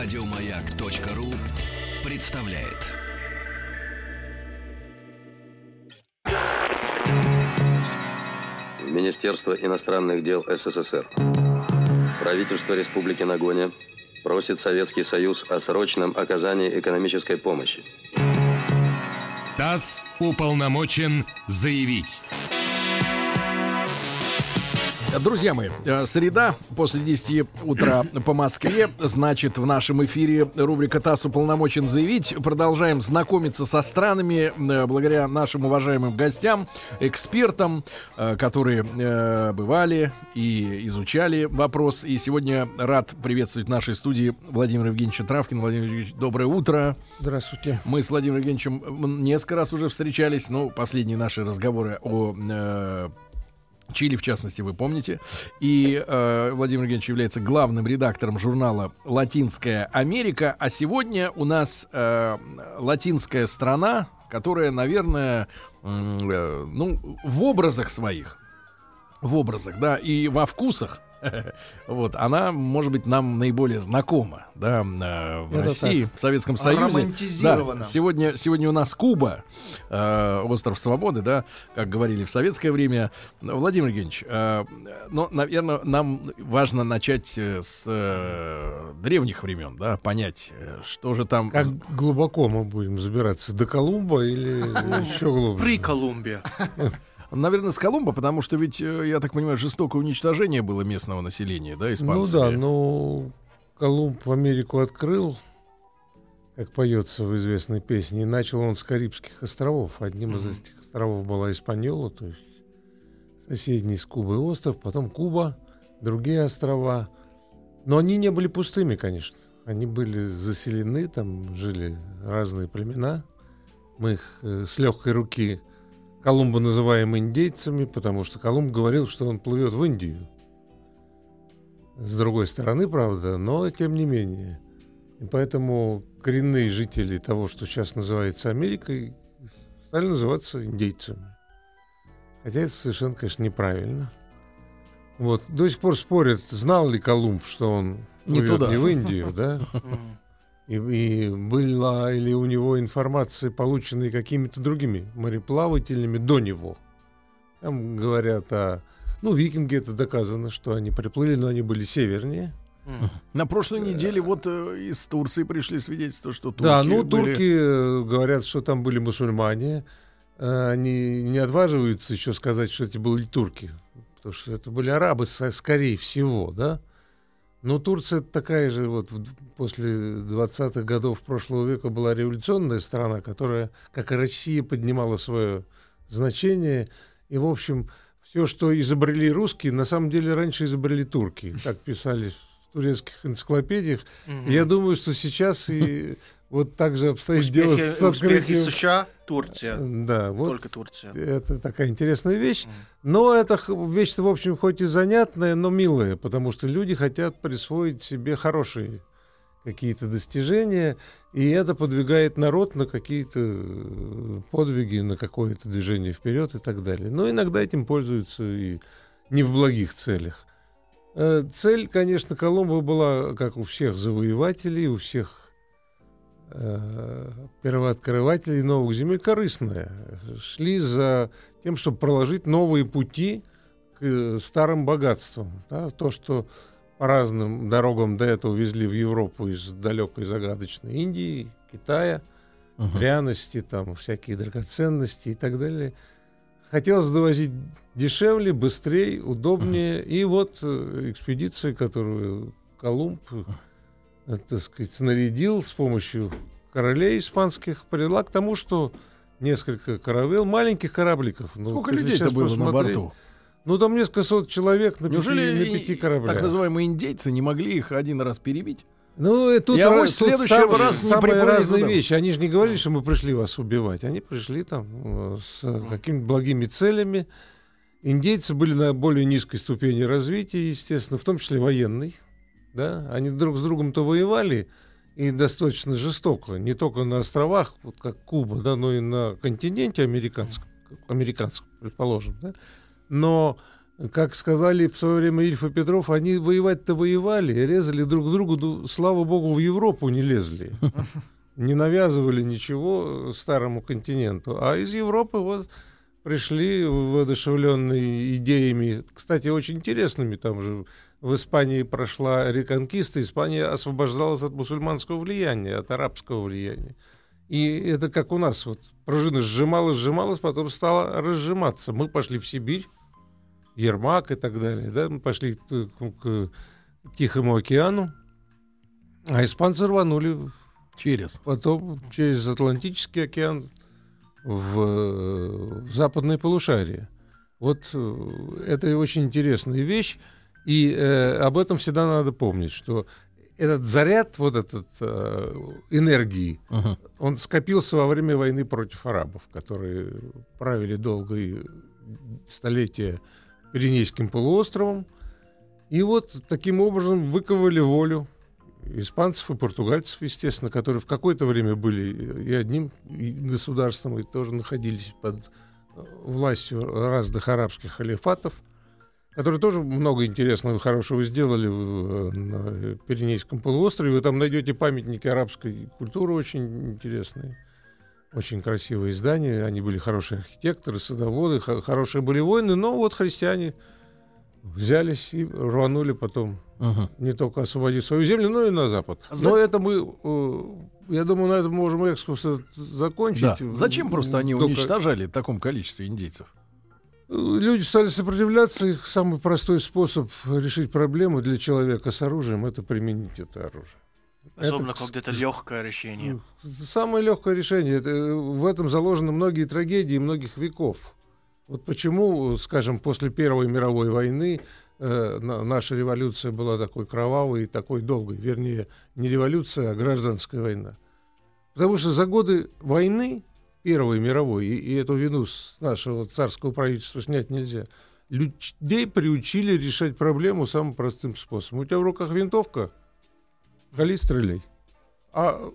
Радиомаяк.ру представляет. Министерство иностранных дел СССР. Правительство Республики Нагоня просит Советский Союз о срочном оказании экономической помощи. ТАСС уполномочен заявить. Друзья мои, э, среда после 10 утра по Москве. Значит, в нашем эфире рубрика ТАСС уполномочен заявить. Продолжаем знакомиться со странами э, благодаря нашим уважаемым гостям, экспертам, э, которые бывали и изучали вопрос. И сегодня рад приветствовать в нашей студии Владимира Евгеньевича Травкина. Владимир Евгеньевич, доброе утро. Здравствуйте. Мы с Владимиром Евгеньевичем несколько раз уже встречались, но последние наши разговоры о Чили, в частности, вы помните. И э, Владимир Евгеньевич является главным редактором журнала «Латинская Америка». А сегодня у нас э, латинская страна, которая, наверное, э, ну, в образах своих, в образах, да, и во вкусах вот, она, может быть, нам наиболее знакома, да, э, в Это России, так. в Советском Союзе. Да, сегодня, сегодня у нас Куба, э, остров свободы, да, как говорили в советское время. Владимир Евгеньевич, э, но, наверное, нам важно начать э, с э, древних времен, да, понять, э, что же там... Как глубоко мы будем забираться, до Колумба или еще глубже? При Колумбе. Наверное, с Колумба, потому что ведь, э, я так понимаю, жестокое уничтожение было местного населения, да, испанцами? Ну да, но Колумб Америку открыл, как поется в известной песне, и начал он с Карибских островов. Одним из этих островов была Испаньола, то есть соседний с Кубой остров, потом Куба, другие острова. Но они не были пустыми, конечно. Они были заселены, там жили разные племена. Мы их э, с легкой руки Колумба называем индейцами, потому что Колумб говорил, что он плывет в Индию. С другой стороны, правда, но тем не менее. И поэтому коренные жители того, что сейчас называется Америкой, стали называться индейцами. Хотя это совершенно, конечно, неправильно. Вот. До сих пор спорят, знал ли Колумб, что он не, туда. не в Индию, да? И, и была ли у него информация, полученная какими-то другими мореплавателями до него. Там говорят о... Ну, викинги это доказано, что они приплыли, но они были севернее. На прошлой неделе вот э, из Турции пришли свидетельства, что турки Да, ну, были... турки э, говорят, что там были мусульмане. Э, они не отваживаются еще сказать, что это были турки. Потому что это были арабы, скорее всего, да? Но Турция такая же вот после 20-х годов прошлого века была революционная страна, которая, как и Россия, поднимала свое значение. И, в общем, все, что изобрели русские, на самом деле раньше изобрели турки. Так писали в турецких энциклопедиях. Mm-hmm. Я думаю, что сейчас и вот так же обстоит успехи, дело с открытием... США, Турция. Да, вот Только Турция. Это такая интересная вещь. Но это вещь, в общем, хоть и занятная, но милая, потому что люди хотят присвоить себе хорошие какие-то достижения, и это подвигает народ на какие-то э, подвиги, на какое-то движение вперед и так далее. Но иногда этим пользуются и не в благих целях. Э, цель, конечно, Колумба была, как у всех завоевателей, у всех первооткрывателей новых земель корыстная. Шли за тем, чтобы проложить новые пути к э, старым богатствам. Да? То, что по разным дорогам до этого везли в Европу из далекой загадочной Индии, Китая, uh-huh. пряности, там, всякие драгоценности и так далее. Хотелось довозить дешевле, быстрее, удобнее. Uh-huh. И вот э, экспедиция, которую Колумб Э, так сказать, снарядил с помощью королей испанских, привела к тому, что несколько каравел, маленьких корабликов. Ну, Сколько людей-то было на борту? Ну, там несколько сот человек на, Неужели пяти, на пяти кораблях. так называемые индейцы не могли их один раз перебить? Ну, и тут, Я раз, тут следующий раз не самые разные туда. вещи. Они же не говорили, что мы пришли вас убивать. Они пришли там э, с какими-то благими целями. Индейцы были на более низкой ступени развития, естественно, в том числе военной да, они друг с другом-то воевали и достаточно жестоко, не только на островах, вот как Куба, да, но и на континенте американском, американском, предположим, да. Но как сказали в свое время Ильф и Петров, они воевать-то воевали, резали друг другу, ну, слава богу, в Европу не лезли. Не навязывали ничего старому континенту. А из Европы вот пришли воодушевленные идеями, кстати, очень интересными. Там же в Испании прошла реконкиста, Испания освобождалась от мусульманского влияния, от арабского влияния. И это как у нас, вот пружина сжималась, сжималась, потом стала разжиматься. Мы пошли в Сибирь, Ермак и так далее, да, мы пошли к, к Тихому океану, а испанцы рванули через. Потом через Атлантический океан в, в западное полушарие. Вот э, это очень интересная вещь, и э, об этом всегда надо помнить, что этот заряд, вот этот э, энергии, uh-huh. он скопился во время войны против арабов, которые правили долгие столетия Пиренейским полуостровом. И вот таким образом выковали волю испанцев и португальцев, естественно, которые в какое-то время были и одним государством, и тоже находились под э, властью разных арабских халифатов, которые тоже много интересного и хорошего сделали э, на Пиренейском полуострове. Вы там найдете памятники арабской культуры очень интересные. Очень красивые здания, они были хорошие архитекторы, садоводы, хорошие были воины, но вот христиане взялись и рванули потом угу. не только освободить свою землю, но и на Запад. За... Но это мы, э, я думаю, на этом можем экскурс закончить. Да. Зачем просто они только... уничтожали в таком количестве индейцев? Люди стали сопротивляться, их самый простой способ решить проблему для человека с оружием это применить это оружие. Особенно, это, когда это легкое решение. Самое легкое решение. Это, в этом заложены многие трагедии многих веков. Вот почему, скажем, после Первой мировой войны э, наша революция была такой кровавой и такой долгой. Вернее, не революция, а гражданская война. Потому что за годы войны Первой мировой, и, и эту вину с нашего царского правительства снять нельзя, людей приучили решать проблему самым простым способом. У тебя в руках винтовка, Гали, стреляй. А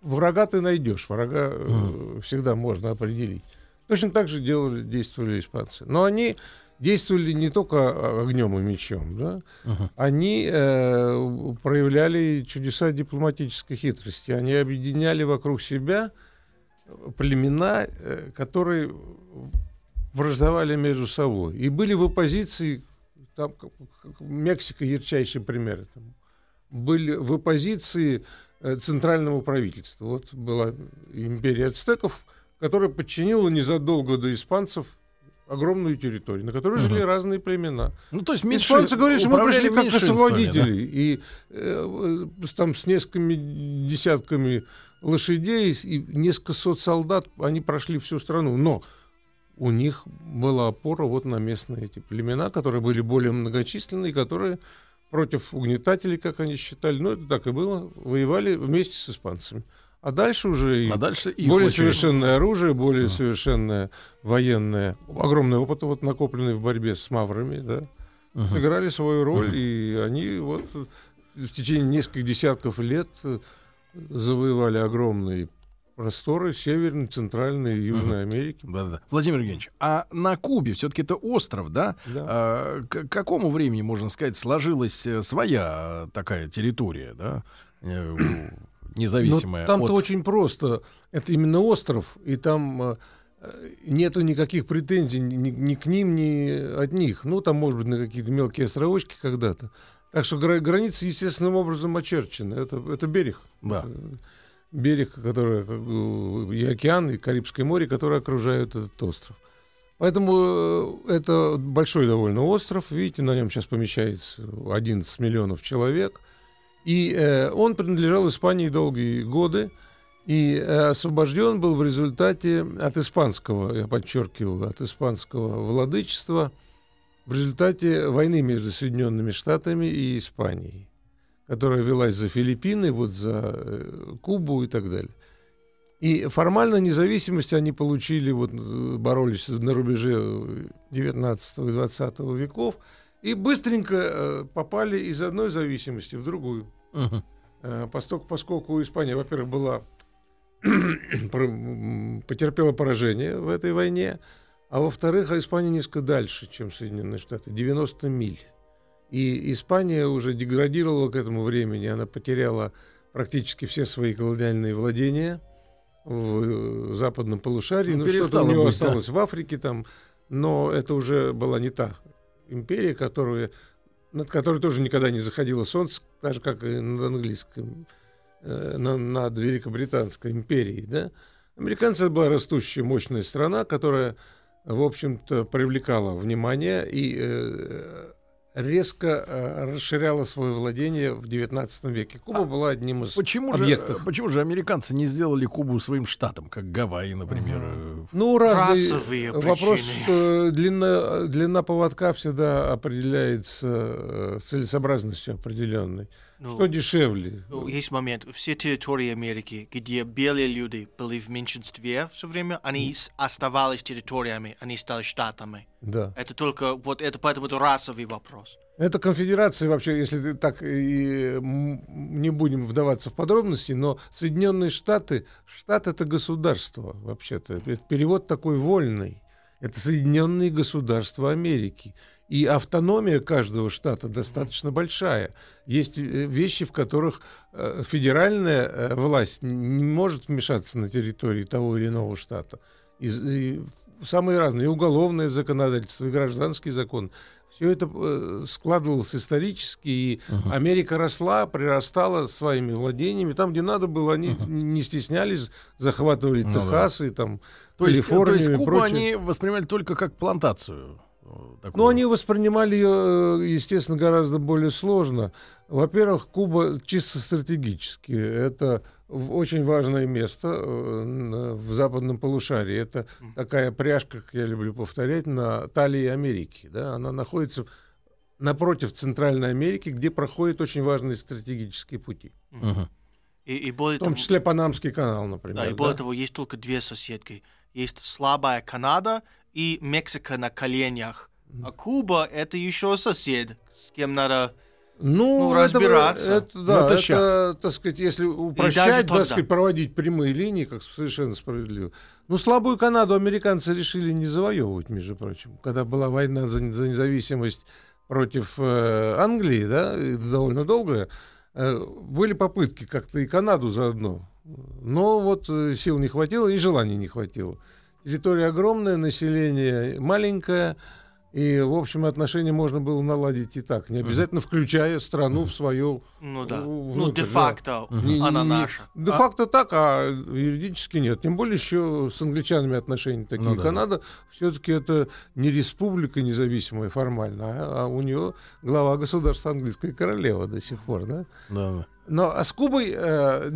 врага ты найдешь, врага mm. всегда можно определить. Точно так же делали, действовали испанцы. Но они действовали не только огнем и мечом, да? uh-huh. они э, проявляли чудеса дипломатической хитрости. Они объединяли вокруг себя племена, э, которые враждовали между собой. И были в оппозиции, там Мексика ярчайший пример этому были в оппозиции э, центральному правительству. Вот была империя ацтеков, которая подчинила незадолго до испанцев огромную территорию, на которой угу. жили разные племена. Ну, то есть меньше, Испанцы говорят, что мы пришли как освободители. Да? И э, там с несколькими десятками лошадей и несколько сот солдат, они прошли всю страну. Но у них была опора вот на местные эти племена, которые были более многочисленные, которые против угнетателей, как они считали. Ну, это так и было. Воевали вместе с испанцами. А дальше уже а дальше более очередь. совершенное оружие, более а. совершенное военное, огромный опыт вот накопленный в борьбе с маврами, да, uh сыграли свою роль, uh и они вот в течение нескольких десятков лет завоевали огромные просторы Северной, Центральной и Южной угу. Америки. Да, да. Владимир Евгеньевич, а на Кубе все-таки это остров, да? да. А, к какому времени, можно сказать, сложилась э, своя такая территория, да? Э, независимая. Ну, там-то от... очень просто. Это именно остров, и там э, нету никаких претензий ни, ни к ним, ни от них. Ну, там, может быть, на какие-то мелкие островочки когда-то. Так что гра- границы естественным образом очерчены. Это, это берег. Да. Это, берег, который и океан, и Карибское море, которые окружают этот остров. Поэтому э, это большой довольно остров. Видите, на нем сейчас помещается 11 миллионов человек. И э, он принадлежал Испании долгие годы. И э, освобожден был в результате от испанского, я подчеркиваю, от испанского владычества в результате войны между Соединенными Штатами и Испанией которая велась за Филиппины, вот за э, Кубу и так далее. И формально независимость они получили, вот, боролись на рубеже 19 и 20 веков, и быстренько э, попали из одной зависимости в другую. Uh-huh. Поскольку, поскольку Испания, во-первых, была потерпела поражение в этой войне, А во-вторых, Испания несколько дальше, чем Соединенные Штаты, 90 миль. И Испания уже деградировала к этому времени, она потеряла практически все свои колониальные владения в западном полушарии. Ну, ну что-то у нее быть, осталось да. в Африке там, но это уже была не та империя, которую, над которой тоже никогда не заходило солнце, так же, как и над английским, э, над Великобританской империей. Да? Американцы была растущая мощная страна, которая, в общем-то, привлекала внимание и э, резко э, расширяла свое владение в XIX веке. Куба а была одним из почему объектов. Же, почему же американцы не сделали Кубу своим штатом, как Гавайи, например? Угу. Ну, разные Расовые вопрос, что длина, длина поводка всегда определяется э, целесообразностью определенной. Ну, что дешевле? Ну, есть момент. Все территории Америки, где белые люди были в меньшинстве все время, они mm. оставались территориями, они стали штатами. Да. Это только вот это поэтому это расовый вопрос. Это конфедерация вообще, если так и не будем вдаваться в подробности, но Соединенные Штаты, штат это государство вообще-то. Это перевод такой вольный. Это Соединенные Государства Америки. И автономия каждого штата достаточно большая. Есть э, вещи, в которых э, федеральная э, власть не может вмешаться на территории того или иного штата. И, и самые разные, и уголовное законодательство, и гражданский закон. Все это складывалось исторически, и uh-huh. Америка росла, прирастала своими владениями. Там, где надо было, они uh-huh. не стеснялись, захватывали ну, Техас и там то Калифорнию есть, то есть Кубу они воспринимали только как плантацию? Такого... Но они воспринимали ее, естественно, гораздо более сложно. Во-первых, Куба чисто стратегически. Это очень важное место э, в западном полушарии. Это такая пряжка, как я люблю повторять, на талии Америки. Да? Она находится напротив Центральной Америки, где проходят очень важные стратегические пути. Угу. И, и более в том того, числе Панамский канал, например. Да, и более да? того, есть только две соседки. Есть слабая Канада и Мексика на коленях. А Куба — это еще сосед, с кем надо ну, ну разбираться. Это, это, да, это, это так сказать, если упрощать, так сказать, проводить прямые линии, как совершенно справедливо. Ну, слабую Канаду американцы решили не завоевывать, между прочим. Когда была война за, за независимость против э, Англии, да, довольно долгая, э, были попытки как-то и Канаду заодно. Но вот э, сил не хватило и желания не хватило. Территория огромная, население маленькое, и, в общем, отношения можно было наладить и так, не обязательно включая страну в свою... Ну да, внутрь, ну де-факто да. она наша. Де-факто а... так, а юридически нет. Тем более еще с англичанами отношения такие. Ну, да. Канада все-таки это не республика независимая формально, а, а у нее глава государства английская королева до сих пор, да? Да. Но а с Кубой э,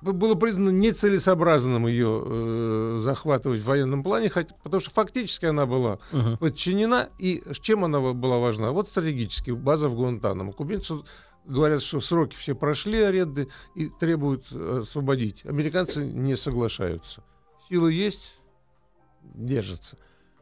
было признано нецелесообразным ее э, захватывать в военном плане, хотя, потому что фактически она была uh-huh. подчинена. И чем она была важна? Вот стратегически база в Гуантанамо. Кубинцы говорят, что сроки все прошли аренды и требуют освободить. Американцы не соглашаются. Силы есть, держатся.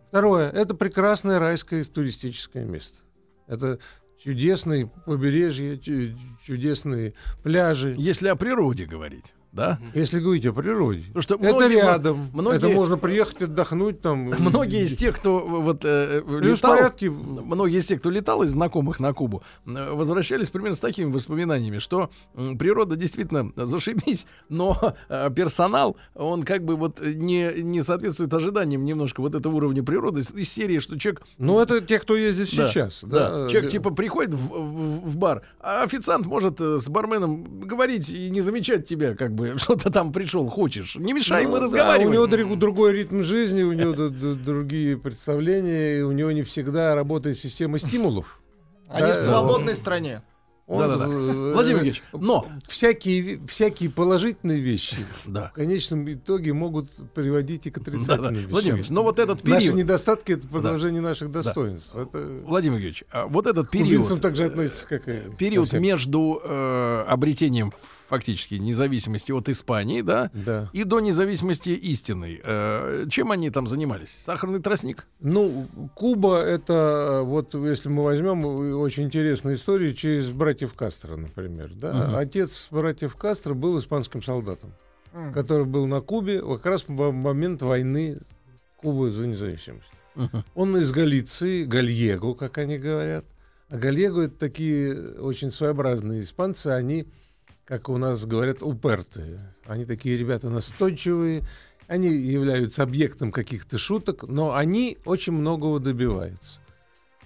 Второе, это прекрасное райское туристическое место. Это чудесные побережья, чудесные пляжи. Если о природе говорить да? Если говорить о природе. Потому что это многие, рядом. Многие, это можно приехать отдохнуть там. Многие из тех, кто вот э, летал, порядке. многие из тех, кто летал из знакомых на Кубу, э, возвращались примерно с такими воспоминаниями, что э, природа действительно зашибись, но э, персонал, он как бы вот не, не соответствует ожиданиям немножко вот этого уровня природы из серии, что человек... Ну, это те, кто ездит да, сейчас. Да. да. Человек типа приходит в, в, в бар, а официант может э, с барменом говорить и не замечать тебя, как бы что-то там пришел, хочешь. Не мешай, ну, мы да, разговариваем. У него другой ритм жизни, у него другие представления, у него не всегда работает система стимулов. Они в свободной стране. Он, да, да, да. Э, Владимир Ильич, но всякие, всякие положительные вещи да. в конечном итоге могут приводить и к отрицательным да, да. вещам. Владимир Ильич, но вот этот период... Наши недостатки — это продолжение да. наших достоинств. Да. Это... Владимир Ильич, а вот этот период... К также относится, как и... Период между э, обретением фактически независимости от Испании, да, да. и до независимости истинной. Э, чем они там занимались? Сахарный тростник? Ну, Куба это, вот если мы возьмем очень интересную историю через братьев Кастро, например. Да? Угу. Отец братьев Кастро был испанским солдатом, угу. который был на Кубе как раз в момент войны Кубы за независимость. Он из Галиции, Гальего, как они говорят. А Галего это такие очень своеобразные испанцы, они, как у нас говорят, упертые. Они такие ребята настойчивые, они являются объектом каких-то шуток, но они очень многого добиваются.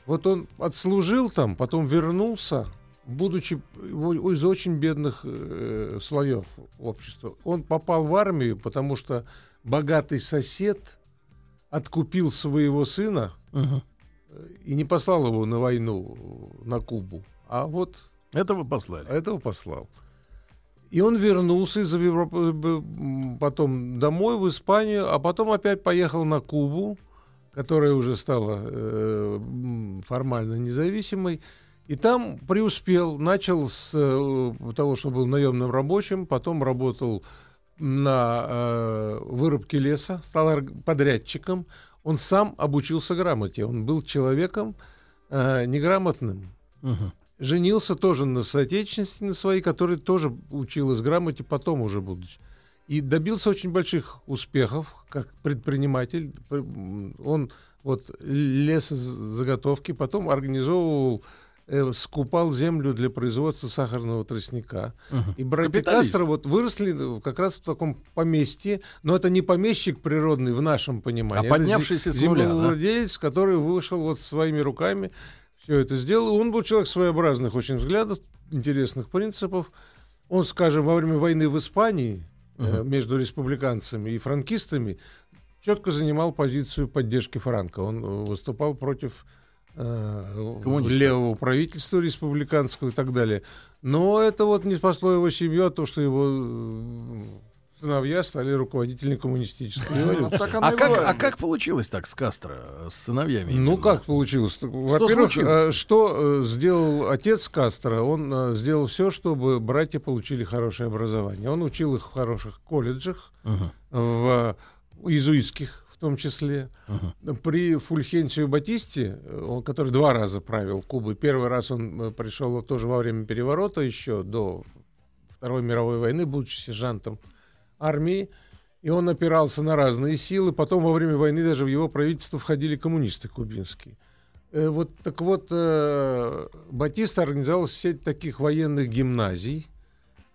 Вот он отслужил там, потом вернулся, будучи из очень бедных э, слоев общества. Он попал в армию, потому что богатый сосед откупил своего сына uh-huh. и не послал его на войну на Кубу, а вот этого послали. Этого послал. И он вернулся из Европы, потом домой в Испанию, а потом опять поехал на Кубу, которая уже стала э, формально независимой. И там преуспел, начал с э, того, что был наемным рабочим, потом работал на э, вырубке леса, стал подрядчиком. Он сам обучился грамоте, он был человеком э, неграмотным. Угу. Женился тоже на соотечественности на своей, которая тоже училась грамоте, потом уже будучи. И добился очень больших успехов как предприниматель. Он вот лес заготовки, потом организовывал э, скупал землю для производства сахарного тростника. Угу. И братья Кастро вот выросли как раз в таком поместье, но это не помещик природный в нашем понимании. А поднявшийся с нуля, землевладелец, да? который вышел вот своими руками, все это сделал. Он был человек своеобразных очень взглядов, интересных принципов. Он, скажем, во время войны в Испании э, между республиканцами и франкистами четко занимал позицию поддержки Франка. Он э, выступал против э, левого правительства республиканского и так далее. Но это вот не спасло его семью от того, что его э, сыновья стали руководителями коммунистической ну, революции. А как, а как получилось так с Кастро, с сыновьями? Ну, как получилось? Во-первых, что, что сделал отец Кастро? Он сделал все, чтобы братья получили хорошее образование. Он учил их в хороших колледжах, в иезуитских в том числе. Uh-huh. При Фульхенсио Батисте, он, который два раза правил Кубой, первый раз он э, пришел тоже во время переворота, еще до Второй мировой войны, будучи сержантом армии, и он опирался на разные силы. Потом во время войны даже в его правительство входили коммунисты кубинские. Э, вот, так вот, э, Батиста организовал сеть таких военных гимназий,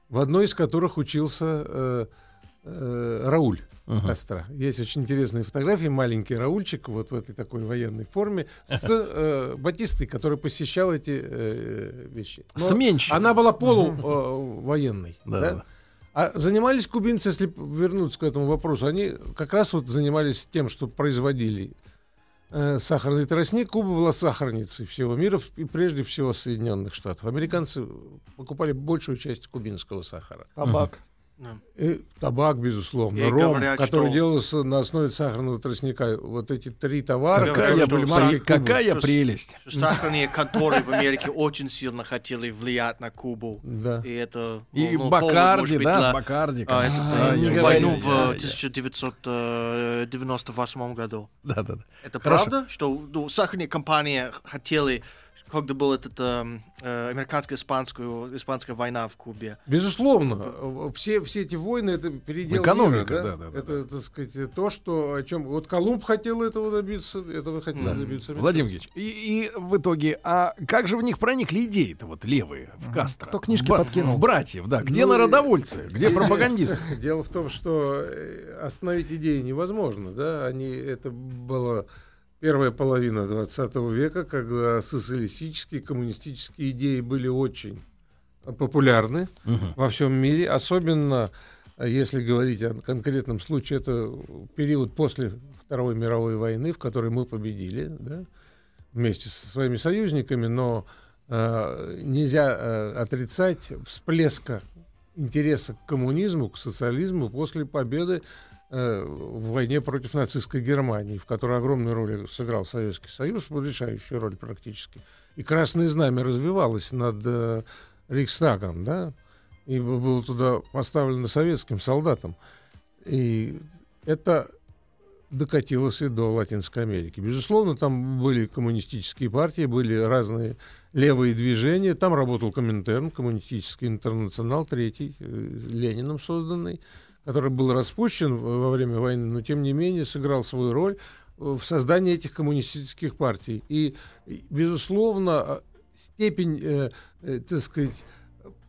в одной из которых учился э, Рауль uh-huh. костра. Есть очень интересные фотографии. Маленький Раульчик вот в этой такой военной форме с э, Батистой, который посещал эти э, вещи. Сменщик. Она была полувоенной. Э, да? А занимались кубинцы, если вернуться к этому вопросу, они как раз вот занимались тем, что производили э, сахарный тростник. Куба была сахарницей всего мира и прежде всего Соединенных Штатов. Американцы покупали большую часть кубинского сахара. Табак. Да. И табак, безусловно, и ром, говорят, который что... делался на основе сахарного тростника. Вот эти три товара, какая, были марки какая что, прелесть. Что сахарные конторы в Америке очень сильно хотели влиять на Кубу. Да. И это... И ну, Бакарди, да, для, Бакарди. А, это, а, не войну в я, 1998 году. Да, да, да. Это Хорошо. правда, что ну, сахарные компании хотели когда была эта э, э американско-испанская испанская война в Кубе. Безусловно, все, все эти войны это передел Экономика, мира, да? Да, да, это, да. так сказать, то, что о чем вот Колумб хотел этого добиться, этого хотели да. добиться. Владимир Ильич, и, и в итоге, а как же в них проникли идеи-то вот левые в Кастро? Кто книжки в, подкинул? В братьев, да. Где ну, народовольцы, где пропагандисты? Дело в том, что э, остановить идеи невозможно, да, они это было первая половина 20 века, когда социалистические, коммунистические идеи были очень популярны угу. во всем мире, особенно если говорить о конкретном случае, это период после Второй мировой войны, в которой мы победили, да, вместе со своими союзниками, но э, нельзя э, отрицать всплеска интереса к коммунизму, к социализму после победы в войне против нацистской Германии, в которой огромную роль сыграл Советский Союз, решающую роль практически. И Красное Знамя развивалось над э, Рейхстагом, да, и было туда поставлено советским солдатам. И это докатилось и до Латинской Америки. Безусловно, там были коммунистические партии, были разные левые движения. Там работал Коминтерн, коммунистический интернационал, третий, э, Лениным созданный который был распущен во время войны, но тем не менее сыграл свою роль. в создании этих коммунистических партий. И, безусловно, степень, э, э, так сказать,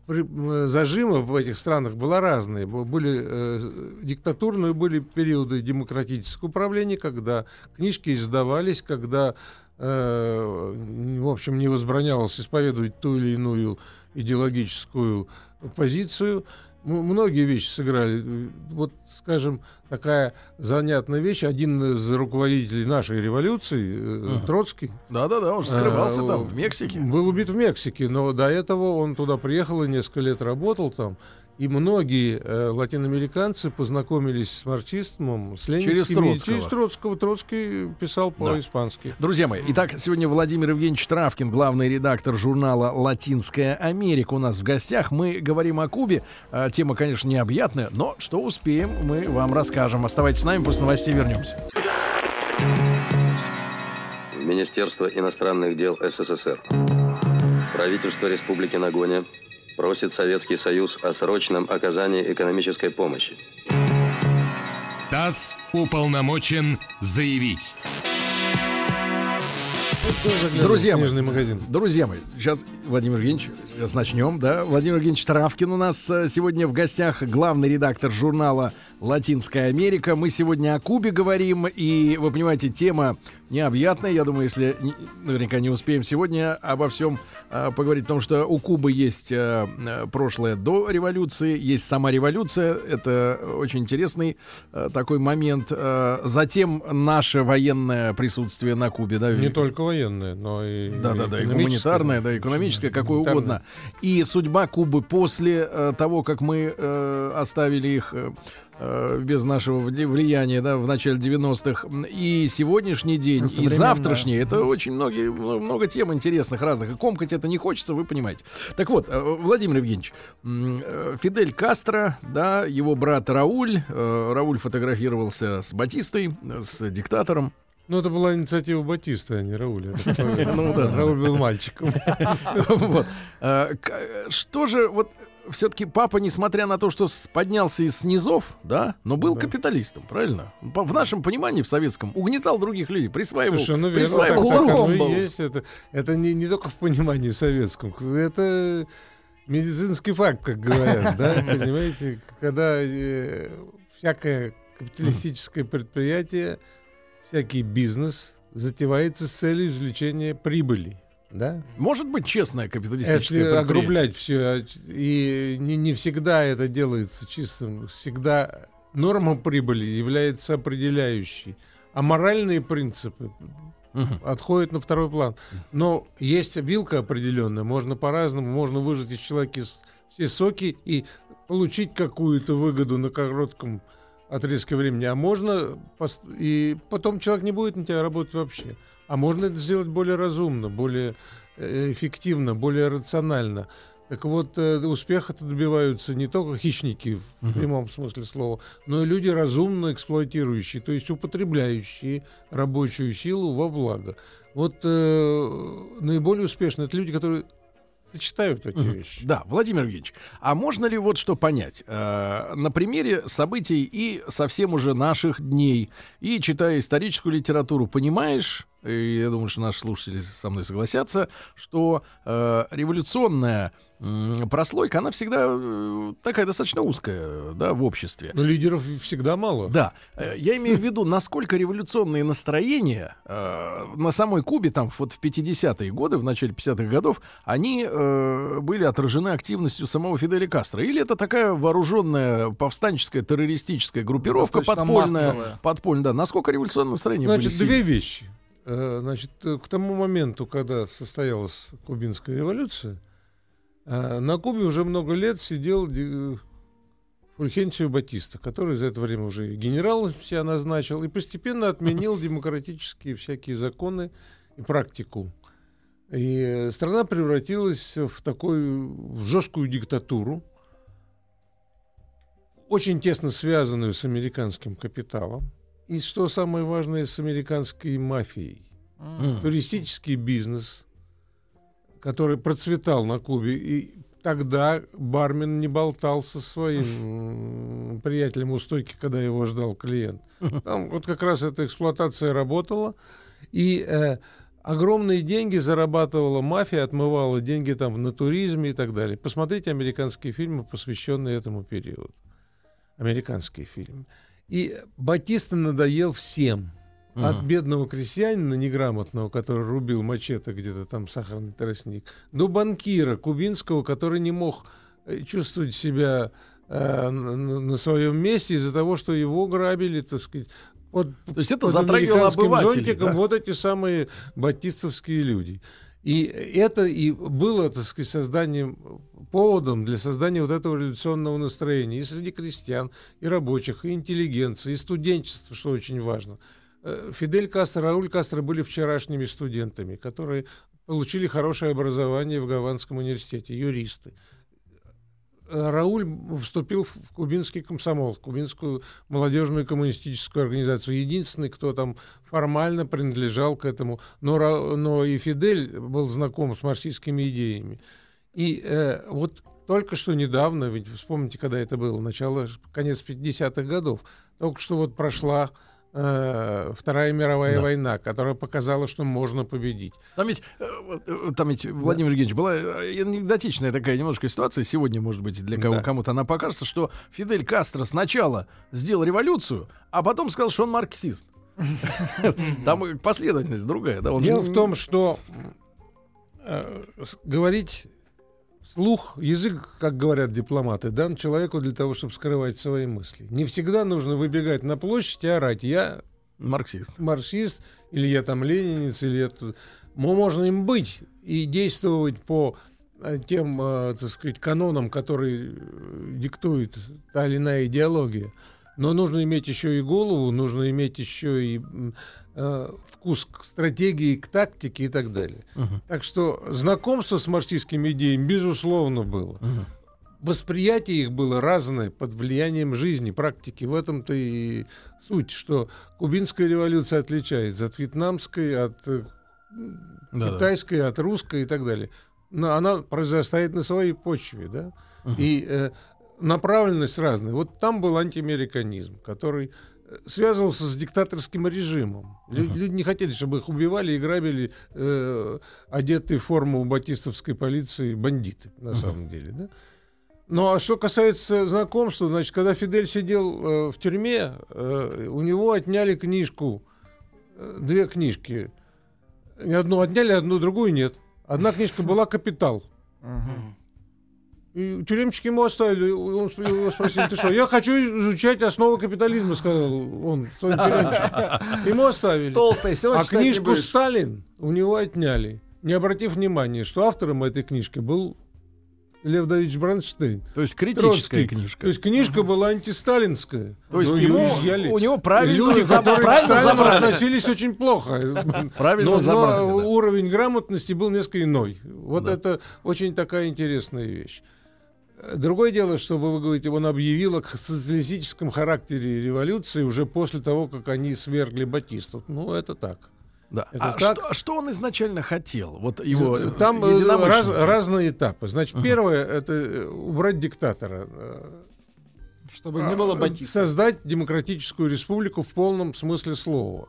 зажимов в этих странах была разная. Были э, диктатурные, были периоды демократического управления, когда книжки издавались, когда, э, в общем, не возбранялось исповедовать ту или иную идеологическую позицию многие вещи сыграли. Вот, скажем, такая занятная вещь. Один из руководителей нашей революции, uh-huh. Троцкий. Да-да-да, он же скрывался а, там, в Мексике. Был убит в Мексике, но до этого он туда приехал и несколько лет работал там. И многие э, латиноамериканцы познакомились с марксизмом, с ленинскими. Через Троцкого. Через Троцкого. Троцкий писал по-испански. Да. Друзья мои, итак, сегодня Владимир Евгеньевич Травкин, главный редактор журнала «Латинская Америка» у нас в гостях. Мы говорим о Кубе. А, тема, конечно, необъятная, но что успеем, мы вам расскажем. Оставайтесь с нами, после новостей вернемся. Министерство иностранных дел СССР. Правительство Республики Нагоня просит Советский Союз о срочном оказании экономической помощи. ТАСС уполномочен заявить. Друзья мои, магазин. друзья мои, сейчас Владимир Евгеньевич, сейчас начнем, да? Владимир Евгеньевич Травкин у нас э, сегодня в гостях, главный редактор журнала «Латинская Америка». Мы сегодня о Кубе говорим, и, вы понимаете, тема необъятная. Я думаю, если наверняка не успеем сегодня обо всем э, поговорить, потому что у Кубы есть э, прошлое до революции, есть сама революция. Это очень интересный э, такой момент. Э, затем наше военное присутствие на Кубе. Да, не только военное, но и да, да, да, и гуманитарное, да, экономическое, какое угодно. И судьба Кубы после э, того, как мы э, оставили их Э, без нашего влияния да, в начале 90-х. И сегодняшний день, и завтрашний. Это очень многие, много тем интересных разных. И комкать это не хочется, вы понимаете. Так вот, э, Владимир Евгеньевич, э, Фидель Кастро, да, его брат Рауль. Рауль фотографировался с Батистой, с диктатором. Ну, это была инициатива Батиста, а не Рауля. Ну да, Рауль был мальчиком. Что же, вот все-таки папа, несмотря на то, что поднялся из снизов, да, но был да. капиталистом, правильно? В нашем понимании, в советском, угнетал других людей, присваивал, Слушай, ну, присваивал так, так оно и есть. Это, это не, не только в понимании советском, это медицинский факт, как говорят, да, понимаете, когда э, всякое капиталистическое предприятие, всякий бизнес затевается с целью извлечения прибыли. Да? Может быть честная капиталистическая Если огрублять все, и не, не всегда это делается чистым, всегда норма прибыли является определяющей, а моральные принципы угу. отходят на второй план. Но есть вилка определенная, можно по-разному, можно выжать из человека все соки и получить какую-то выгоду на коротком отрезке времени, а можно и потом человек не будет на тебя работать вообще. А можно это сделать более разумно, более э, эффективно, более рационально. Так вот, э, успеха добиваются не только хищники в uh-huh. прямом смысле слова, но и люди разумно эксплуатирующие, то есть употребляющие рабочую силу во благо. Вот э, наиболее успешные это люди, которые сочетают эти uh-huh. вещи. Да, Владимир Евгеньевич, а можно ли вот что понять? Э, на примере событий и совсем уже наших дней, и читая историческую литературу, понимаешь, и я думаю, что наши слушатели со мной согласятся, что э, революционная э, прослойка, она всегда э, такая достаточно узкая, да, в обществе. Но лидеров всегда мало. Да. Э, я имею в виду, насколько революционные настроения э, на самой Кубе, там, вот в 50-е годы, в начале 50-х годов, они э, были отражены активностью самого Фиделя Кастро. Или это такая вооруженная повстанческая террористическая группировка подпольная, подпольная, да. Насколько революционные настроения Значит, были две вещи. Э, значит, э, к тому моменту, когда состоялась кубинская революция, э, на Кубе уже много лет сидел Фульхенсио Батиста, который за это время уже генерал себя назначил и постепенно отменил демократические всякие законы и практику. И страна превратилась в такую жесткую диктатуру, очень тесно связанную с американским капиталом и что самое важное, с американской мафией. Mm. Туристический бизнес, который процветал на Кубе и тогда бармен не болтал со своим приятелем у стойки, когда его ждал клиент. Там вот как раз эта эксплуатация работала. И э, огромные деньги зарабатывала мафия, отмывала деньги там в натуризме и так далее. Посмотрите американские фильмы, посвященные этому периоду. Американские фильмы. И Батиста надоел всем. От бедного крестьянина неграмотного, который рубил мачете где-то там сахарный тростник, до банкира кубинского, который не мог э, чувствовать себя э, на, своем месте из-за того, что его грабили, так сказать, под, То есть это под затрагивало обывателей, да? вот эти самые батистовские люди. И это и было, так сказать, созданием, поводом для создания вот этого революционного настроения и среди крестьян, и рабочих, и интеллигенции, и студенчества, что очень важно. Э, Фидель Кастро, Рауль Кастро были вчерашними студентами, которые получили хорошее образование в Гаванском университете, юристы. Рауль вступил в кубинский комсомол, в кубинскую молодежную коммунистическую организацию. Единственный, кто там формально принадлежал к этому. Но, но и Фидель был знаком с марксистскими идеями. И э, вот только что недавно, ведь вспомните, когда это было, начало, конец 50-х годов, только что вот прошла Вторая мировая да. война, которая показала, что можно победить. Там ведь, э, э, там ведь Владимир да. Евгеньевич, была анекдотичная такая немножко ситуация. Сегодня, может быть, для кого, да. кому-то она покажется, что Фидель Кастро сначала сделал революцию, а потом сказал, что он марксист. Там последовательность другая. Дело в том, что говорить Слух, язык, как говорят дипломаты, дан человеку для того, чтобы скрывать свои мысли. Не всегда нужно выбегать на площадь и орать. Я марксист. Марксист, или я там ленинец, или я... Но можно им быть и действовать по э, тем, э, так сказать, канонам, которые э, диктует та или иная идеология. Но нужно иметь еще и голову, нужно иметь еще и э, вкус к стратегии, к тактике и так далее. Uh-huh. Так что знакомство с марксистскими идеями, безусловно, было. Uh-huh. Восприятие их было разное под влиянием жизни, практики. В этом-то и суть, что кубинская революция отличается от вьетнамской, от э, Да-да. китайской, от русской и так далее. Но она произрастает на своей почве, да. Uh-huh. И э, направленность разная. Вот там был антиамериканизм, который связывался с диктаторским режимом. Uh-huh. Люди не хотели, чтобы их убивали и грабили э, одетые в форму батистовской полиции бандиты, на uh-huh. самом деле. Да? Ну а что касается знакомства, значит, когда Фидель сидел э, в тюрьме, э, у него отняли книжку, э, две книжки. Одну отняли, одну другую нет. Одна книжка была «Капитал». Uh-huh. И тюремщики ему оставили. Он его спросил, ты что? Я хочу изучать основы капитализма, сказал он своим тюремщикам. Ему оставили. Толстый, А книжку «Сталин» у него отняли, не обратив внимания, что автором этой книжки был Лев Давидович Бронштейн. То есть критическая Троцкий. книжка. То есть книжка была антисталинская. То есть ему, изъяли. у него правильно Люди, которые правильно к Сталину забрали. относились очень плохо. Правильно но, забрали, но да. уровень грамотности был несколько иной. Вот да. это очень такая интересная вещь. Другое дело, что вы, вы говорите, он объявил о социалистическом характере революции уже после того, как они свергли Батисту. Ну, это так. Да. Это а так. Что, что он изначально хотел? Вот его Там э, раз, разные этапы. Значит, uh-huh. первое это э, убрать диктатора. Чтобы не было Батиста. Создать демократическую республику в полном смысле слова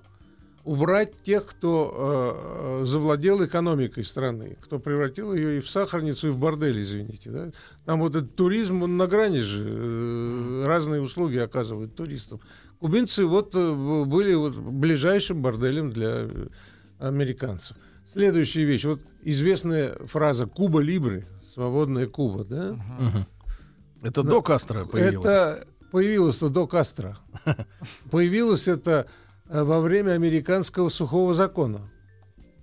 убрать тех, кто э, завладел экономикой страны, кто превратил ее и в сахарницу, и в бордель, извините. Да? Там вот этот туризм, он на грани же, э, разные услуги оказывают туристам. Кубинцы вот э, были вот ближайшим борделем для э, американцев. Следующая вещь, вот известная фраза «Куба Либры», «Свободная Куба», да? Угу. Это Но до Кастро появилось? Это появилось до Кастро. Появилось это во время американского сухого закона.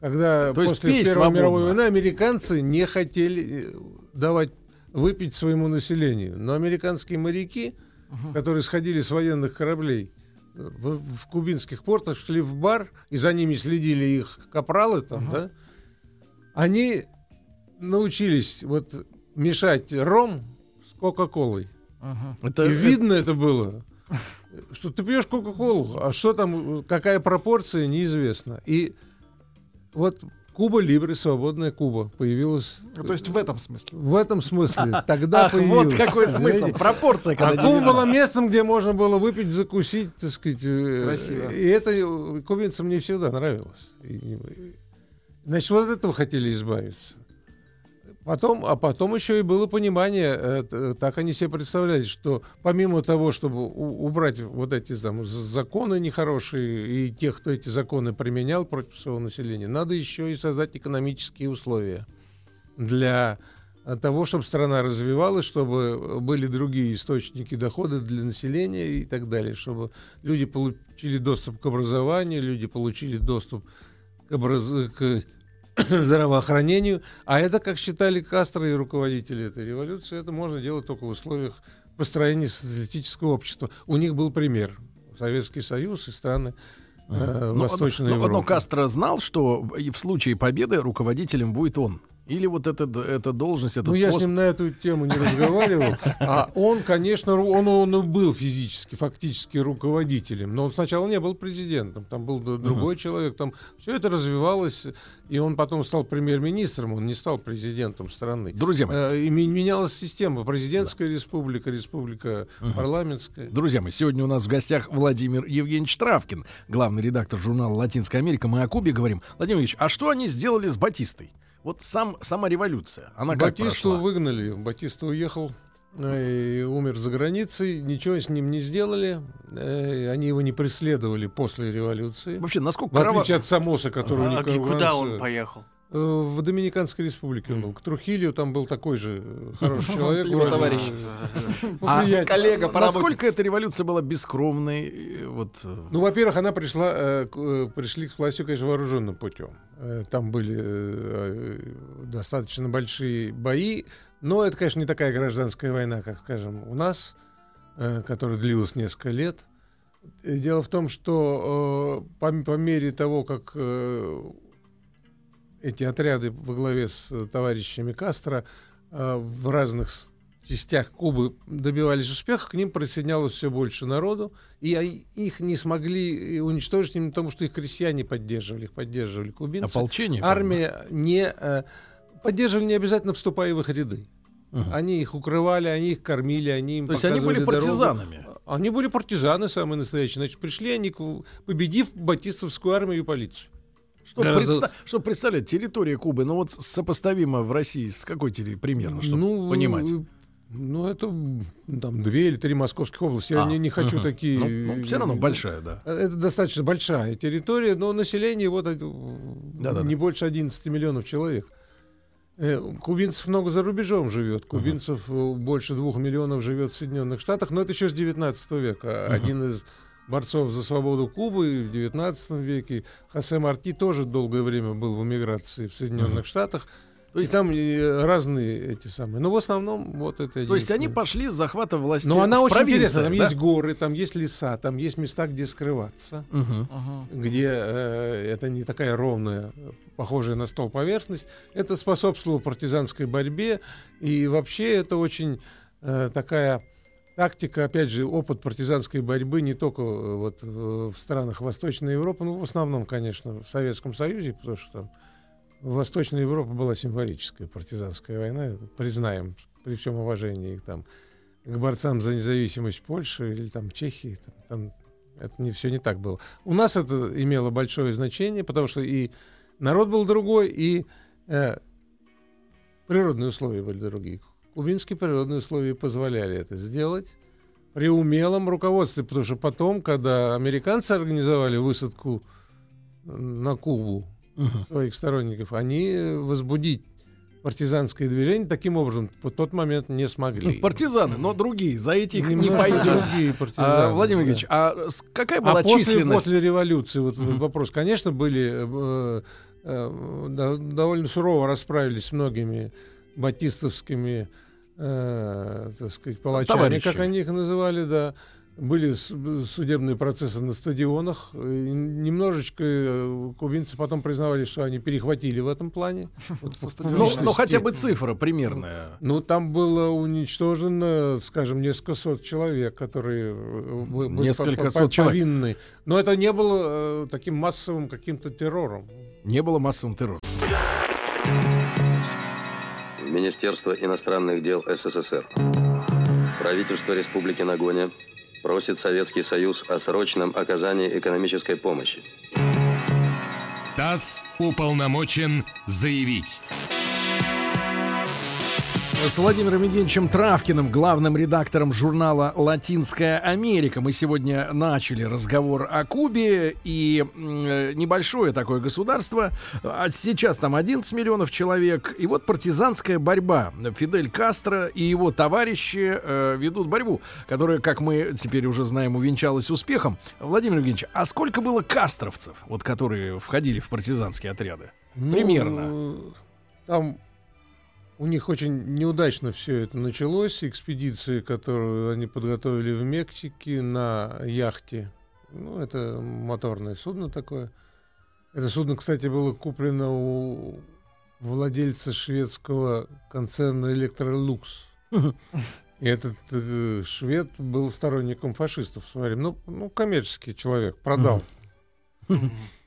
Когда То после Первой свободно. мировой войны американцы не хотели э, давать выпить своему населению. Но американские моряки, угу. которые сходили с военных кораблей э, в, в кубинских портах, шли в бар, и за ними следили их капралы там, угу. да, они научились вот мешать ром с Кока-Колой. Угу. Это, и видно это было что ты пьешь Кока-Колу, а что там, какая пропорция, неизвестно. И вот Куба Либре, свободная Куба, появилась. Ну, то есть в этом смысле. В этом смысле. Тогда Ах, появилась. вот какой смысл, Знаете, пропорция. А когда Куба была местом, где можно было выпить, закусить, так сказать. э, Красиво. И это э, кубинцам не всегда нравилось. Значит, вот от этого хотели избавиться. Потом, а потом еще и было понимание, э, так они себе представляли, что помимо того, чтобы у- убрать вот эти там, законы нехорошие и тех, кто эти законы применял против своего населения, надо еще и создать экономические условия для того, чтобы страна развивалась, чтобы были другие источники дохода для населения и так далее, чтобы люди получили доступ к образованию, люди получили доступ к, образ- здравоохранению. А это, как считали Кастро и руководители этой революции, это можно делать только в условиях построения социалистического общества. У них был пример. Советский Союз и страны э, Но- Восточной но- но Европы. Кастро знал, что в случае победы руководителем будет он. Или вот эта, эта должность, этот Ну, я с ним на эту тему не разговаривал. А он, конечно, он, он был физически, фактически руководителем. Но он сначала не был президентом. Там был другой человек. Там все это развивалось. И он потом стал премьер-министром. Он не стал президентом страны. Друзья мои, Э, И менялась система. Президентская республика, республика парламентская. Друзья мои, сегодня у нас в гостях Владимир Евгеньевич Травкин, главный редактор журнала «Латинская Америка». Мы о Кубе говорим. Владимир Евгеньевич, а что они сделали с Батистой? Вот сам, сама революция, она как Батисту прошла? выгнали. Батиста уехал э, и умер за границей. Ничего с ним не сделали. Э, Они его не преследовали после революции. Вообще, насколько В отличие от Самоса, который А Никарагуанца- куда он поехал? Э, В Доминиканской республике он был. К Трухилью там был такой же э, хороший человек. Его товарищ. А приятелю. коллега по. Насколько эта революция была бескромной? э, Вот, Ну, во-первых, она пришла, пришли к власти, конечно, вооруженным путем. Там были достаточно большие бои, но это, конечно, не такая гражданская война, как, скажем, у нас, которая длилась несколько лет. Дело в том, что э, по, по мере того, как эти отряды во главе с э, товарищами Кастро э, в разных частях Кубы добивались успеха, к ним присоединялось все больше народу, и их не смогли э, уничтожить именно потому, что их крестьяне поддерживали, их поддерживали кубинцы. ополчение? Армия не э, поддерживали не обязательно вступая в их ряды. Мгм. Они их укрывали, они их кормили, они им То есть они были дорогу. партизанами? Они были партизаны самые настоящие. Значит, пришли они, победив батистовскую армию и полицию. Что, Гораздо- предста- что представлять, территория Кубы, ну вот сопоставимо в России с какой территорией примерно, чтобы ну, понимать? э, Ну, это там две или три московских области. Я А, не, не хочу мгм. такие... Ну, все равно большая, да. Э, Это достаточно большая территория, но население вот это, Да-да-да. не больше 11 миллионов человек. Э, Кубинцев много за рубежом живет. Кубинцев э, больше двух миллионов живет в Соединенных Штатах, но это еще с 19 века. Один из борцов за свободу Кубы в 19 веке, Хосе Марти, тоже долгое время был в эмиграции в Соединенных Штатах. То и есть- там э, разные эти самые. Но в основном вот это То есть они пошли с захвата власти Но она в очень интересная. Там да? есть горы, там есть леса, там есть места, где скрываться Мгм. где э, это не такая ровная, похожая на стол поверхность. Это способствовало партизанской борьбе. И вообще это очень э, такая тактика, опять же, опыт партизанской борьбы не только э, вот, э, в странах Восточной Европы, но в основном, конечно, в Советском Союзе, потому что там Восточная Европа была символическая партизанская война, признаем, при всем уважении там, к борцам за независимость Польши или там Чехии. Там, там это не все не так было. У нас это имело большое значение, потому что и народ был другой, и э, природные условия были другие. Кубинские природные условия позволяли это сделать при умелом руководстве, потому что потом, когда американцы организовали высадку на Кубу Мгм. своих сторонников, они э, возбудить партизанское движение таким образом в тот момент не смогли. Ну, Партизаны, но другие, за этих не Немножко пойдет. другие партизаны. А, Владимир да. Ильич, а с- какая была А после, численность? после революции, вот Мгм. вопрос, конечно, были э, э, да- довольно сурово расправились с многими батистовскими, э, так сказать, палачами, Товарищи. как они их называли, да. Были судебные процессы на стадионах. И Немножечко э, кубинцы потом признавали, что они перехватили в этом плане. В Ну, ну, хотя бы цифра примерная. Ну, там было уничтожено, скажем, несколько сот человек, которые э, Несколько сот человек. повинны. Но это не было э, таким массовым каким-то террором. Не было массовым террором. Министерство иностранных дел СССР. Правительство Республики Нагоня просит Советский Союз о срочном оказании экономической помощи. ТАСС уполномочен заявить. С Владимиром Евгеньевичем Травкиным, главным редактором журнала «Латинская Америка». Мы сегодня начали разговор о Кубе и небольшое такое государство. А сейчас там 11 миллионов человек. И вот партизанская борьба. Фидель Кастро и его товарищи э, ведут борьбу, которая, как мы теперь уже знаем, увенчалась успехом. Владимир Евгеньевич, а сколько было кастровцев, вот, которые входили в партизанские отряды? Ну, Примерно. Там у них очень неудачно все это началось. Экспедиции, которую они подготовили в Мексике на яхте. Ну, это моторное судно такое. Это судно, кстати, было куплено у владельца шведского концерна Электролукс. И этот э, швед был сторонником фашистов время. Ну, ну коммерческий человек, продал.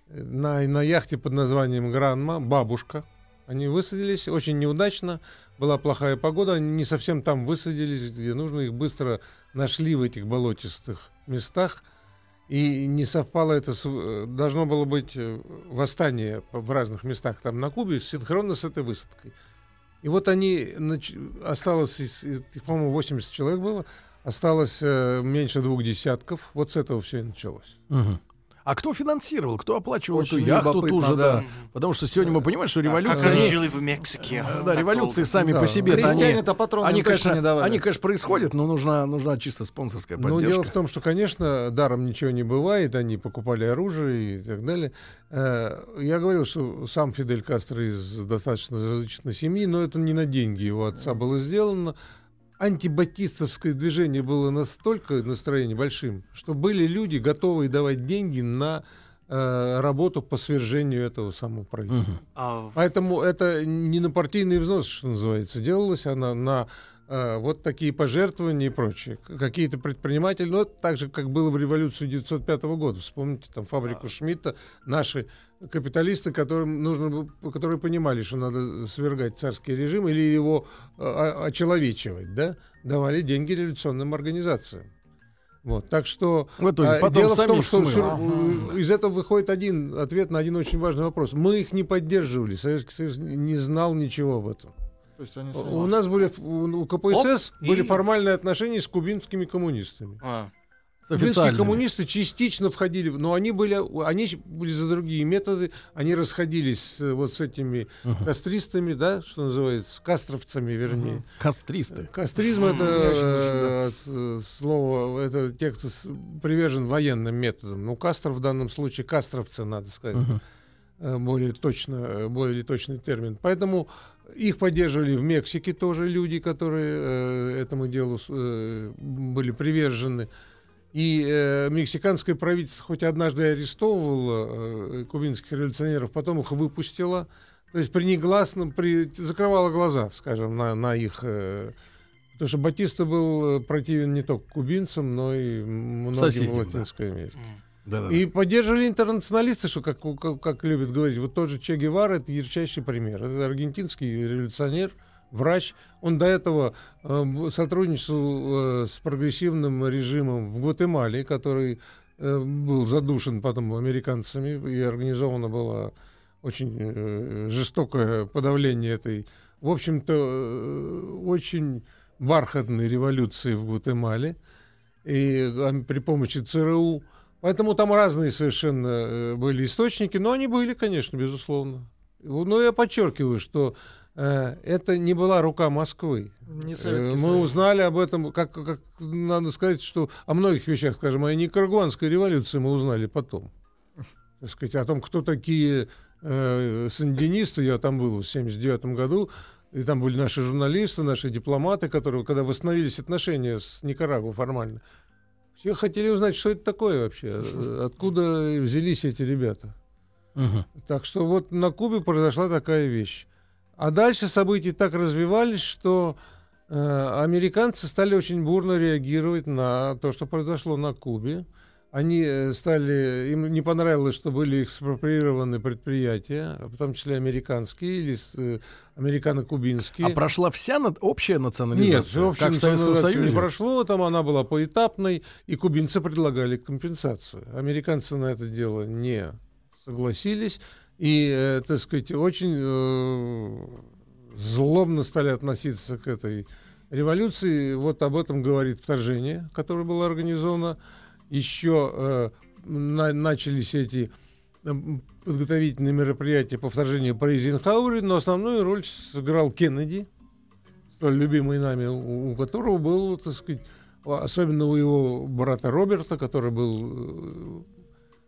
На, на яхте под названием Гранма бабушка. Они высадились очень неудачно, была плохая погода, они не совсем там высадились, где нужно, их быстро нашли в этих болотистых местах. И не совпало это с... э, Должно было быть э, восстание в разных местах там на Кубе синхронно с этой высадкой. И вот они... Осталось, их, по-моему, 80 человек было. Осталось э, меньше двух десятков. Вот с этого все и началось. Мгм. А кто финансировал, кто оплачивал Очень эту яхту ту же, да. да. Потому что сегодня мы понимаем, что Как революция... они они- жили в Мексике. э, Да, революции сами Да. по себе они, Крестьяне-то патроны они, конечно, не давали. они, конечно, происходят, но нужна, нужна чисто спонсорская Ну, поддержка. дело в том, что, конечно, даром ничего не бывает, они покупали оружие и так далее. Э, Я говорил, что сам Фидель Кастро из достаточно зажиточной семьи, но это не на деньги его отца было сделано. Антибатистовское движение было настолько настроение большим, что были люди, готовые давать деньги на э, работу по свержению этого самого правительства. А, Поэтому это не на партийный взнос, что называется, делалось, а на, на, э, вот такие пожертвования и прочее. Какие-то предприниматели, ну, это так же, как было в революцию 1905 года. Вспомните там фабрику Шмидта, наши капиталисты, которым нужно, было- которые понимали, что надо свергать царский режим или его э, очеловечивать, да, давали деньги революционным организациям. Вот, так что В итоге а, потом дело в том, что шир- из этого выходит один ответ на один очень важный вопрос. Мы их не поддерживали, Советский Союз не знал ничего об этом. То есть они У нас были у у КПСС Оп, были и- формальные отношения с кубинскими коммунистами. а. Официальными. коммунисты частично входили, но они были, они были за другие методы, они расходились э, вот с этими кастристами, да, что называется, кастровцами, вернее. Кастристы. Кастризм это э, с- слово, это те, кто привержен военным методам. Ну, кастров в данном случае кастровцы, надо сказать. Э, Более точно, э, более точный термин. Поэтому их поддерживали в Мексике тоже люди, которые э, этому делу э, были привержены. И э, мексиканское правительство хоть однажды арестовывало э, кубинских революционеров, потом их выпустило. То есть при негласном, при, закрывало глаза, скажем, на, на их... э, потому что Батиста был э, противен не только кубинцам, но и многим Соседям, в да. Латинской Америке. Да-да-да. И поддерживали интернационалисты, что, как, как, как любят говорить, вот тот же Че Гевара, это ярчайший пример. Это аргентинский революционер, врач. Он до этого э, сотрудничал э, с прогрессивным режимом в Гватемале, который э, был задушен потом американцами, и организовано было очень э, жестокое подавление этой, в общем-то, э, очень бархатной революции в Гватемале и э, при помощи ЦРУ. Поэтому там разные совершенно э, были источники, но они были, конечно, безусловно. Но я подчеркиваю, что это не была рука Москвы. Не Э, Советский Мы Союз. узнали об этом, как, как надо сказать, что о многих вещах, скажем, о Никарагуанской революции мы узнали потом. Так сказать, о том, кто такие э, сандинисты, я там был в 79 году, и там были наши журналисты, наши дипломаты, которые, когда восстановились отношения с Никарагуа формально, все хотели узнать, что это такое вообще, э, откуда взялись эти ребята. Мгм. Так что вот на Кубе произошла такая вещь. А дальше события так развивались, что э, американцы стали очень бурно реагировать на то, что произошло на Кубе. они э, стали, им не понравилось, что были экспроприированы предприятия, в том числе американские или э, американо-кубинские. А прошла вся над, общая национализация? Нет, общая национализация не прошло, там она была поэтапной, и кубинцы предлагали компенсацию. Американцы на это дело не согласились, и, э, так сказать, очень э, злобно стали относиться к этой революции. Вот об этом говорит вторжение, которое было организовано еще э, на, начались эти э, подготовительные мероприятия по вторжению по Эйзенхауэре, но основную роль сыграл Кеннеди, столь любимый нами, у, у которого был, так сказать, особенно у его брата Роберта, который был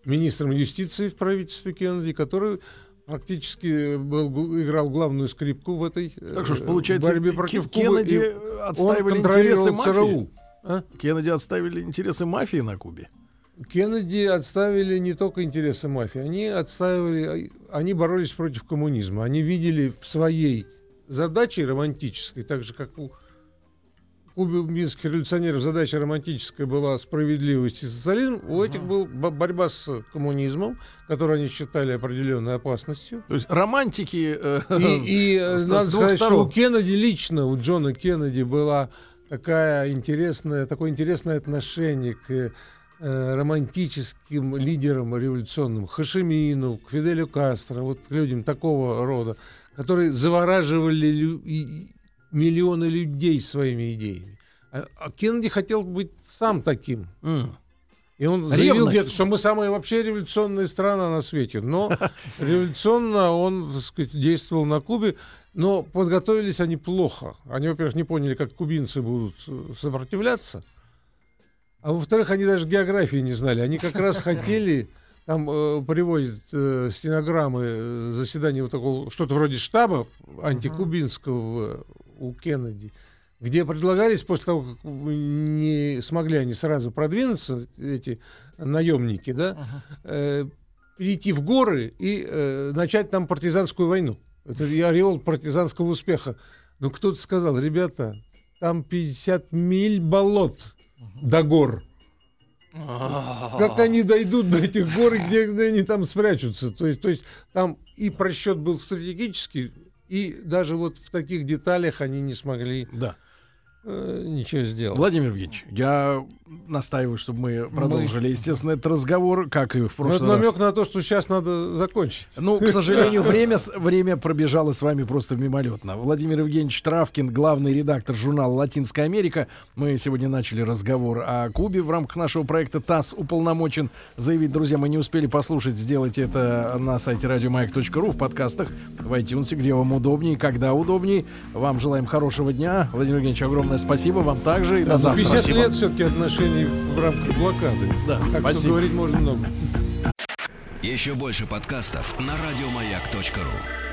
министром юстиции в правительстве Кеннеди, который практически был, играл главную скрипку в этой так что ж, получается, борьбе против Кеннеди Кубы. отстаивали интересы мафии. ЦРУ. А? Кеннеди отставили интересы мафии на Кубе. Кеннеди отставили не только интересы мафии, они отставили, они боролись против коммунизма. Они видели в своей задаче романтической, так же как у кубинских революционеров задача романтическая была справедливость и социализм, у этих была борьба с коммунизмом, которую они считали определенной опасностью. То есть романтики... Э, и и надо сказать, сторон. что у Кеннеди лично, у Джона Кеннеди была такая интересная, такое интересное отношение к э, романтическим лидерам революционным, Хашимину, к Фиделю Кастро, вот к людям такого рода, которые завораживали и, миллионы людей своими идеями. А, а Кеннеди хотел быть сам таким. Mm. И он заявил где-то, что мы самая вообще революционная страна на свете. Но революционно он, так сказать, действовал на Кубе. Но подготовились они плохо. Они, во-первых, не поняли, как кубинцы будут э, сопротивляться. А во-вторых, они даже географии не знали. Они как раз хотели... Там э, приводят э, стенограммы э, заседания вот такого, что-то вроде штаба антикубинского у Кеннеди, где предлагались после того, как не смогли они сразу продвинуться, эти наемники, да, э, перейти в горы и э, начать там партизанскую войну. Это ореол партизанского успеха. Но кто-то сказал, ребята, там 50 миль болот до гор. Как они дойдут до этих гор, где, где они там спрячутся? То есть, то есть там и просчет был стратегический, и даже вот в таких деталях они не смогли да. Э, ничего сделать. Владимир Евгеньевич, я настаиваю, чтобы мы продолжили, мы... естественно, этот разговор, как и в прошлый Но это намек на то, что сейчас надо закончить. Ну, к сожалению, время, время пробежало с вами просто мимолетно. Владимир Евгеньевич Травкин, главный редактор журнала «Латинская Америка». Мы сегодня начали разговор о Кубе в рамках нашего проекта ТАСС уполномочен заявить. Друзья, мы не успели послушать, сделайте это на сайте радиомаяк.ру в подкастах, в iTunes, где вам удобнее, когда удобнее. Вам желаем хорошего дня. Владимир Евгеньевич, огромное спасибо вам также. И да, до завтра. 50 спасибо. лет все-таки отношения отношений в рамках блокады. Да, так спасибо. что говорить можно много. Еще больше подкастов на радиомаяк.ру